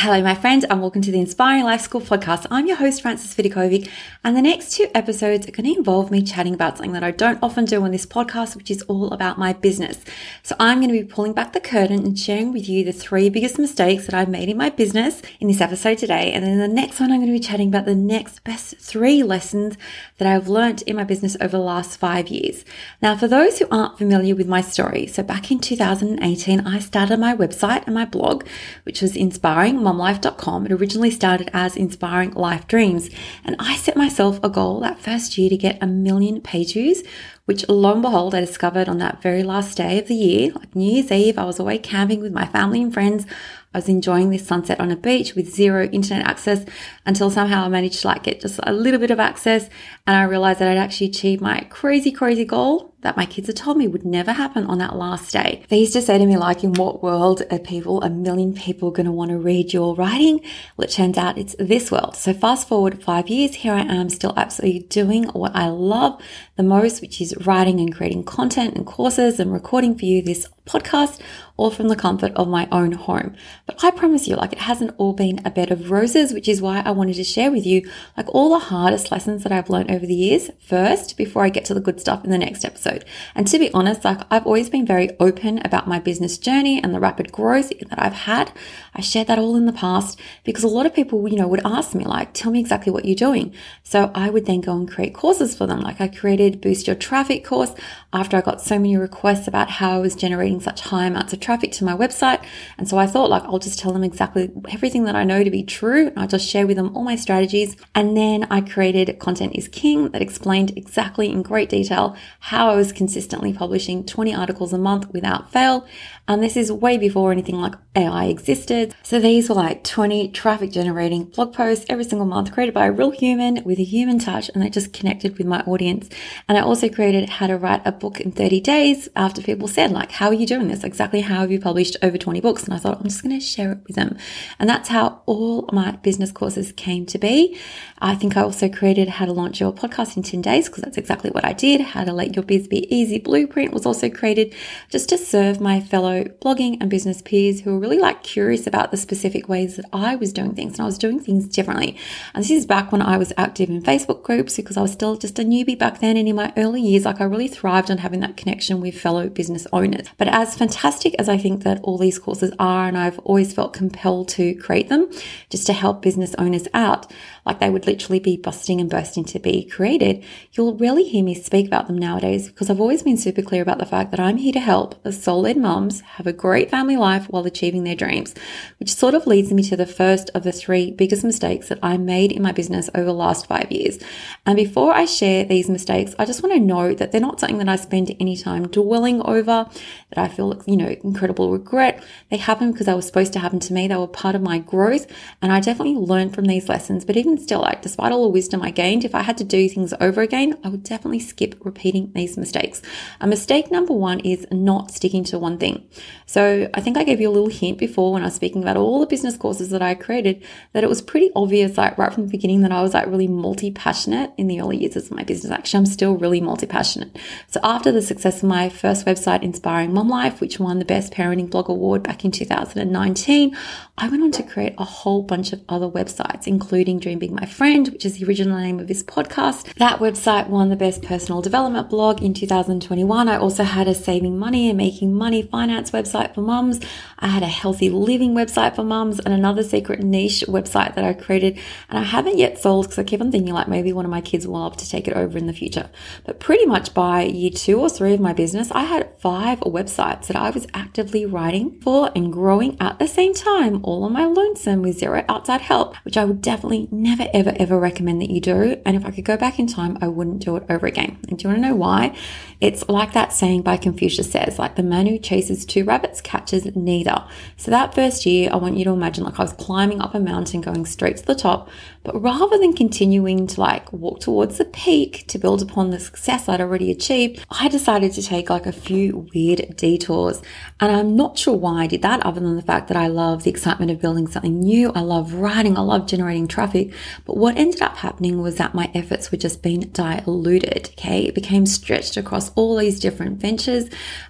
Hello, my friend, and welcome to the Inspiring Life School podcast. I'm your host, Frances Vidakovic, and the next two episodes are going to involve me chatting about something that I don't often do on this podcast, which is all about my business. So I'm going to be pulling back the curtain and sharing with you the three biggest mistakes that I've made in my business in this episode today. And then the next one, I'm going to be chatting about the next best three lessons that I've learned in my business over the last five years. Now, for those who aren't familiar with my story, so back in 2018, I started my website and my blog, which was inspiring momlife.com. It originally started as Inspiring Life Dreams, and I set myself a goal that first year to get a million page views, which lo and behold, I discovered on that very last day of the year, like New Year's Eve. I was away camping with my family and friends. I was enjoying this sunset on a beach with zero internet access until somehow I managed to like get just a little bit of access and I realized that I'd actually achieved my crazy, crazy goal that my kids had told me would never happen on that last day. They used to say to me, like, in what world are people, a million people going to want to read your writing? Well, it turns out it's this world. So fast forward five years, here I am still absolutely doing what I love the most, which is writing and creating content and courses and recording for you this podcast all from the comfort of my own home. But I promise you, like it hasn't all been a bed of roses, which is why I wanted to share with you like all the hardest lessons that I've learned over the years first before I get to the good stuff in the next episode. And to be honest, like I've always been very open about my business journey and the rapid growth that I've had. I shared that all in the past because a lot of people, you know, would ask me like, tell me exactly what you're doing. So I would then go and create courses for them. Like I created Boost Your Traffic course after I got so many requests about how I was generating such high amounts of traffic to my website. And so I thought like, I'll just tell them exactly everything that I know to be true. And I'll just share with them all my strategies. And then I created Content is King that explained exactly in great detail how I was consistently publishing 20 articles a month without fail. And this is way before anything like AI existed. So these were like 20 traffic generating blog posts every single month created by a real human with a human touch and they just connected with my audience. And I also created how to write a book in 30 days after people said like, how are you doing this? Exactly how have you published over 20 books? And I thought, I'm just going to share it with them. And that's how all my business courses came to be. I think I also created how to launch your podcast in 10 days because that's exactly what I did. How to let your biz be easy blueprint was also created just to serve my fellow blogging and business peers who were really like curious about the specific ways that I was doing things and I was doing things differently. And this is back when I was active in Facebook groups because I was still just a newbie back then. And in my early years, like I really thrived on having that connection with fellow business owners. But as fantastic as I think that all these courses are, and I've always felt compelled to create them just to help business owners out, like they would literally be busting and bursting to be created, you'll rarely hear me speak about them nowadays because I've always been super clear about the fact that I'm here to help the soul-led mums have a great family life while achieving their dreams, which sort of leads me to the first of the three biggest mistakes that I made in my business over the last five years. And before I share these mistakes, I just want to note that they're not something that I spend any time dwelling over, that I feel, you know, incredible regret. They happened because they were supposed to happen to me. They were part of my growth. And I definitely learned from these lessons. But even still, like, despite all the wisdom I gained, if I had to do things over again, I would definitely skip repeating these mistakes. A mistake number one is not sticking to one thing. So I think I gave you a little hint before when I was speaking about all the business courses that I created that it was pretty obvious, like right from the beginning, that I was like really multi passionate in the early years of my business. Actually, I'm still really multi passionate. So after the success of my first website, Inspiring Mom Life, which won the Best Parenting Blog Award back in 2019, I went on to create a whole bunch of other websites, including Dream Big My Friend, which is the original name of this podcast. That website won the Best Personal Development Blog in 2021. I also had a saving money and making money finance website for mums. I had a healthy living website for mums and another secret niche website that I created. And I haven't yet sold because I keep on thinking like maybe one of my kids will love to take it over in the future. But pretty much by year two or three of my business, I had five websites that I was actively writing for and growing at the same time all on my lonesome with zero outside help, which I would definitely never, ever, ever recommend that you do. And if I could go back in time, I wouldn't do it over again. And do you want to know why? It's like that saying by Confucius says, like the man who chases two rabbits catches neither. So that first year, I want you to imagine like I was climbing up a mountain going straight to the top, but rather than continuing to like walk towards the peak to build upon the success I'd already achieved, I decided to take like a few weird detours. And I'm not sure why I did that other than the fact that I love the excitement of building something new. I love writing. I love generating traffic. But what ended up happening was that my efforts were just being diluted. Okay. It became stretched across all these different ventures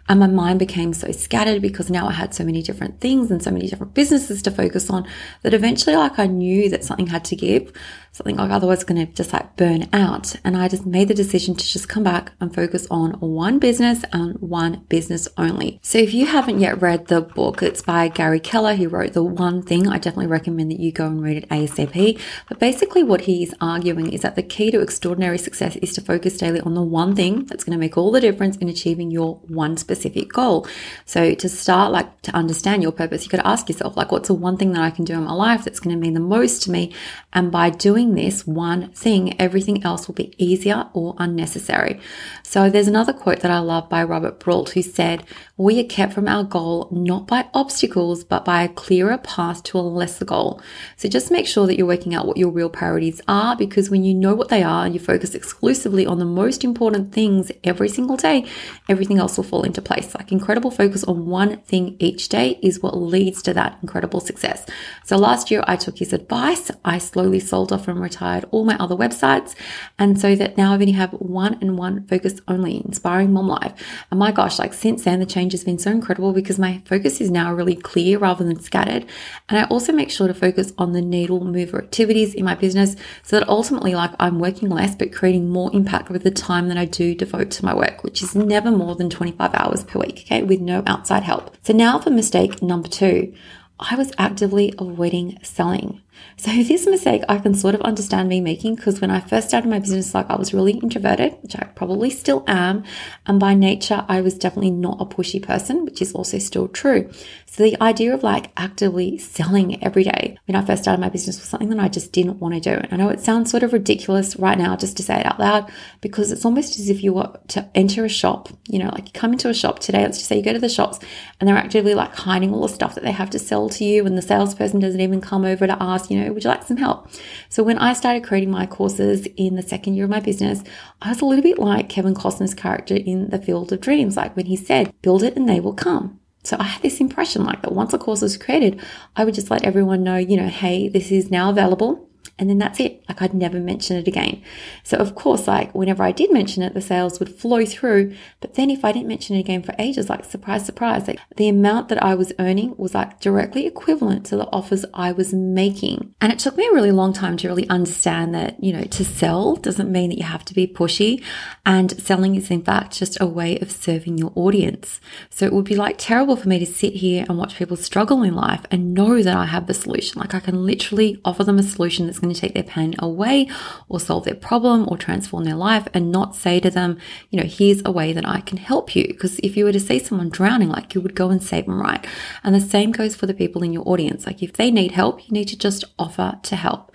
and my mind became so scattered because now I had so many different things and so many different businesses to focus on that eventually like I knew that something had to give something like otherwise going to just like burn out. And I just made the decision to just come back and focus on one business and one business only. So if you haven't yet read the book, it's by Gary Keller. He wrote The One Thing. I definitely recommend that you go and read it ASAP. But basically what he's arguing is that the key to extraordinary success is to focus daily on the one thing that's going to make all the difference in achieving your one specific goal. So to start like to understand your purpose, you to ask yourself like, what's the one thing that I can do in my life that's going to mean the most to me? And by doing this one thing, everything else will be easier or unnecessary. So there's another quote that I love by Robert Brault who said, we are kept from our goal not by obstacles, but by a clearer path to a lesser goal. So just make sure that you're working out what your real priorities are because when you know what they are you focus exclusively on the most important things every single day, everything else will fall into place. Like incredible focus on one thing each day is what leads to that incredible success. So last year I took his advice. I slowly sold off and retired all my other websites. And so that now I've only have one and one focus only, inspiring mom life. And my gosh, like since then, the change has been so incredible because my focus is now really clear rather than scattered. And I also make sure to focus on the needle mover activities in my business so that ultimately, like I'm working less, but creating more impact with the time that I do devote to my work, which is never more than 25 hours per week. Okay. With no outside help. So now for mistake number two. I was actively avoiding selling. So this mistake I can sort of understand me making because when I first started my business, like I was really introverted, which I probably still am. And by nature, I was definitely not a pushy person, which is also still true. So the idea of like actively selling every day when I first started my business was something that I just didn't want to do. And I know it sounds sort of ridiculous right now just to say it out loud because it's almost as if you were to enter a shop, you know, like you come into a shop today, let's just say you go to the shops and they're actively like hiding all the stuff that they have to sell to you and the salesperson doesn't even come over to you know, would you like some help? So when I started creating my courses in the second year of my business, I was a little bit like Kevin Costner's character in The Field of Dreams, like when he said, build it and they will come. So I had this impression like that once a course was created, I would just let everyone know, you know, hey, this is now available and then that's it. Like I'd never mention it again. So of course, like whenever I did mention it, the sales would flow through. But then if I didn't mention it again for ages, like surprise, surprise, like the amount that I was earning was like directly equivalent to the offers I was making. And it took me a really long time to really understand that, you know, to sell doesn't mean that you have to be pushy and selling is in fact just a way of serving your audience. So it would be like terrible for me to sit here and watch people struggle in life and know that I have the solution. Like I can literally offer them a solution that's going going to take their pain away or solve their problem or transform their life and not say to them, you know, here's a way that I can help you. Because if you were to see someone drowning, like you would go and save them, right? And the same goes for the people in your audience. Like if they need help, you need to just offer to help.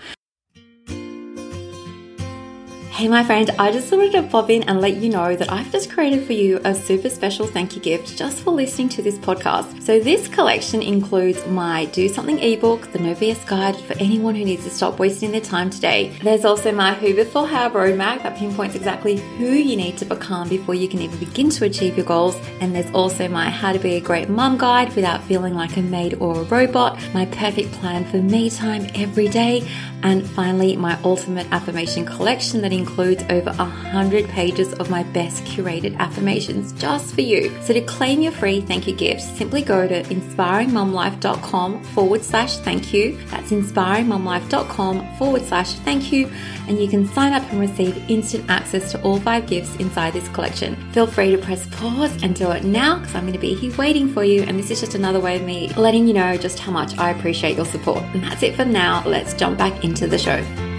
Hey, my friend, I just wanted to pop in and let you know that I've just created for you a super special thank you gift just for listening to this podcast. So, this collection includes my Do Something ebook, the No BS guide for anyone who needs to stop wasting their time today. There's also my Who Before How roadmap that pinpoints exactly who you need to become before you can even begin to achieve your goals. And there's also my How to Be a Great Mum guide without feeling like a maid or a robot, my perfect plan for me time every day, and finally, my ultimate affirmation collection that includes includes over 100 pages of my best curated affirmations just for you. So to claim your free thank you gift, simply go to inspiringmumlife.com forward slash thank you. That's inspiringmumlife.com forward slash thank you. And you can sign up and receive instant access to all five gifts inside this collection. Feel free to press pause and do it now because I'm going to be here waiting for you. And this is just another way of me letting you know just how much I appreciate your support. And that's it for now. Let's jump back into the show.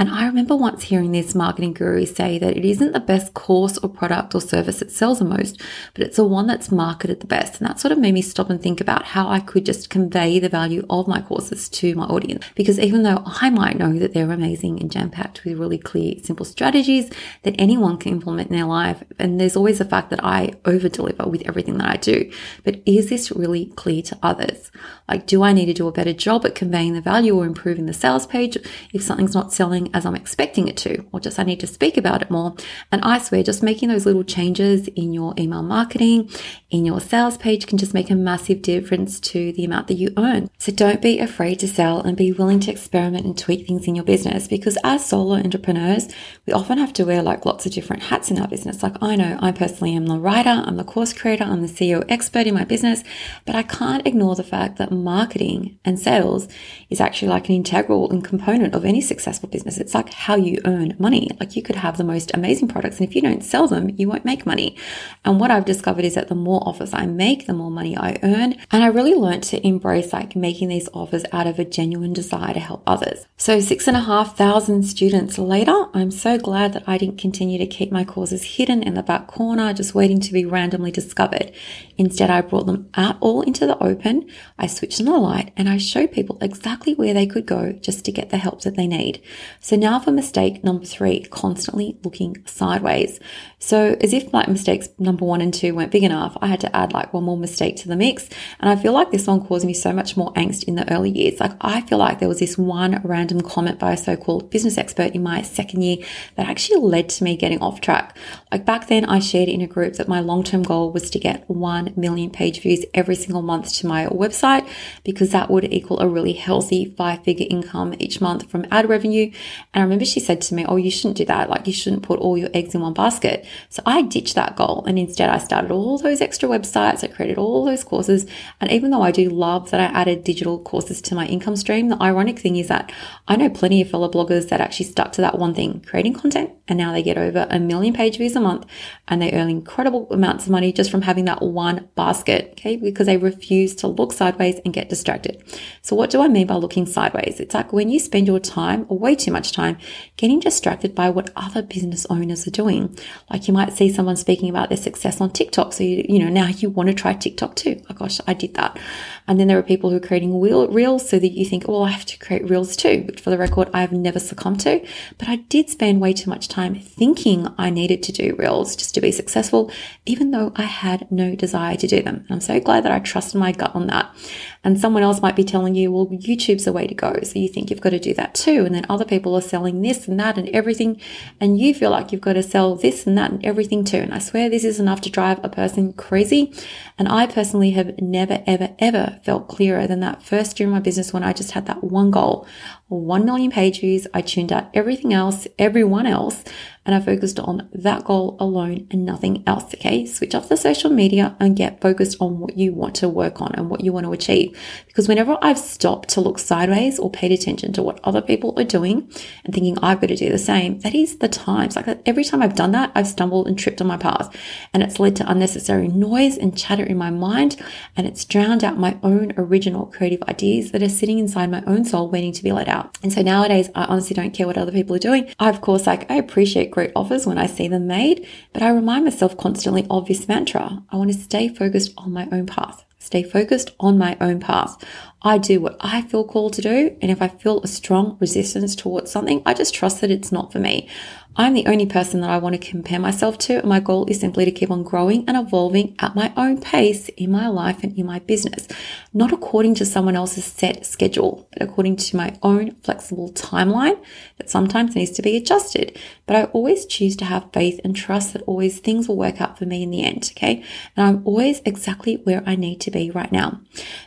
And I remember once hearing this marketing guru say that it isn't the best course or product or service that sells the most, but it's the one that's marketed the best. And that sort of made me stop and think about how I could just convey the value of my courses to my audience. Because even though I might know that they're amazing and jam packed with really clear, simple strategies that anyone can implement in their life, and there's always the fact that I over deliver with everything that I do. But is this really clear to others? Like, do I need to do a better job at conveying the value or improving the sales page if something's not selling as I'm expecting it to, or just I need to speak about it more. And I swear, just making those little changes in your email marketing, in your sales page can just make a massive difference to the amount that you earn. So don't be afraid to sell and be willing to experiment and tweak things in your business because as solo entrepreneurs, we often have to wear like lots of different hats in our business. Like I know I personally am the writer, I'm the course creator, I'm the CEO expert in my business, but I can't ignore the fact that marketing and sales is actually like an integral and component of any successful business. It's like how you earn money. Like you could have the most amazing products, and if you don't sell them, you won't make money. And what I've discovered is that the more offers I make, the more money I earn. And I really learned to embrace like making these offers out of a genuine desire to help others. So six and a half thousand students later, I'm so glad that I didn't continue to keep my courses hidden in the back corner, just waiting to be randomly discovered. Instead, I brought them out all into the open. I switched on the light and I showed people exactly where they could go just to get the help that they need. So now for mistake number three, constantly looking sideways. So as if like mistakes number one and two weren't big enough, I had to add like one more mistake to the mix. And I feel like this one caused me so much more angst in the early years. Like I feel like there was this one random comment by a so-called business expert in my second year that actually led to me getting off track. Like back then I shared in a group that my long-term goal was to get 1 million page views every single month to my website because that would equal a really healthy five figure income each month from ad revenue. And I remember she said to me, Oh, you shouldn't do that. Like you shouldn't put all your eggs in one basket. So I ditched that goal and instead I started all those extra websites. I created all those courses. And even though I do love that I added digital courses to my income stream, the ironic thing is that I know plenty of fellow bloggers that actually stuck to that one thing, creating content. And now they get over a million page views a month and they earn incredible amounts of money just from having that one basket. Okay. Because they refuse to look sideways and get distracted. So what do I mean by looking sideways? It's like when you spend your time way too much time getting distracted by what other business owners are doing. Like you might see someone speaking about their success on TikTok. So, you, you know, now you want to try TikTok too. Oh gosh, I did that. And then there are people who are creating reels so that you think, well, I have to create reels too, which for the record, I have never succumbed to. But I did spend way too much time thinking I needed to do reels just to be successful, even though I had no desire to do them. And I'm so glad that I trusted my gut on that. And someone else might be telling you, well, YouTube's the way to go. So you think you've got to do that too. And then other people are selling this and that and everything. And you feel like you've got to sell this and that and everything too. And I swear this is enough to drive a person crazy. And I personally have never, ever, ever felt clearer than that first year in my business when I just had that one goal. 1 million page views. I tuned out everything else, everyone else, and I focused on that goal alone and nothing else. Okay. Switch off the social media and get focused on what you want to work on and what you want to achieve. Because whenever I've stopped to look sideways or paid attention to what other people are doing and thinking I've got to do the same, that is the times. Like every time I've done that, I've stumbled and tripped on my path and it's led to unnecessary noise and chatter in my mind. And it's drowned out my own original creative ideas that are sitting inside my own soul waiting to be let out. And so nowadays, I honestly don't care what other people are doing. I, of course, like I appreciate great offers when I see them made, but I remind myself constantly of this mantra. I want to stay focused on my own path. Stay focused on my own path. I do what I feel called to do. And if I feel a strong resistance towards something, I just trust that it's not for me. I'm the only person that I want to compare myself to. And my goal is simply to keep on growing and evolving at my own pace in my life and in my business, not according to someone else's set schedule, but according to my own flexible timeline that sometimes needs to be adjusted. But I always choose to have faith and trust that always things will work out for me in the end. Okay. And I'm always exactly where I need to be right now.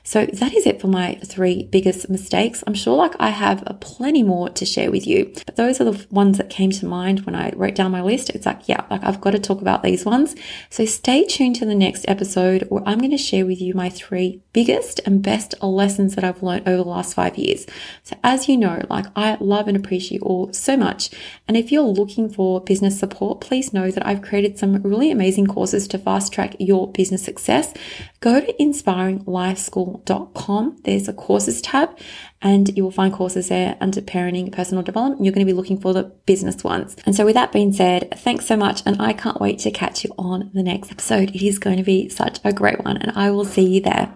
So that is it for my three biggest mistakes. I'm sure like I have plenty more to share with you, but those are the ones that came to mind when I wrote down my list. It's like, yeah, like I've got to talk about these ones. So stay tuned to the next episode where I'm going to share with you my three biggest and best lessons that I've learned over the last five years. So as you know, like I love and appreciate you all so much. And if you're looking for business support, please know that I've created some really amazing courses to fast track your business success. Go to inspiringlifeschool.com. There's a courses tab and you will find courses there under parenting, personal development. You're going to be looking for the business ones. And so with that being said, thanks so much. And I can't wait to catch you on the next episode. It is going to be such a great one and I will see you there.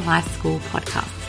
Life School podcast.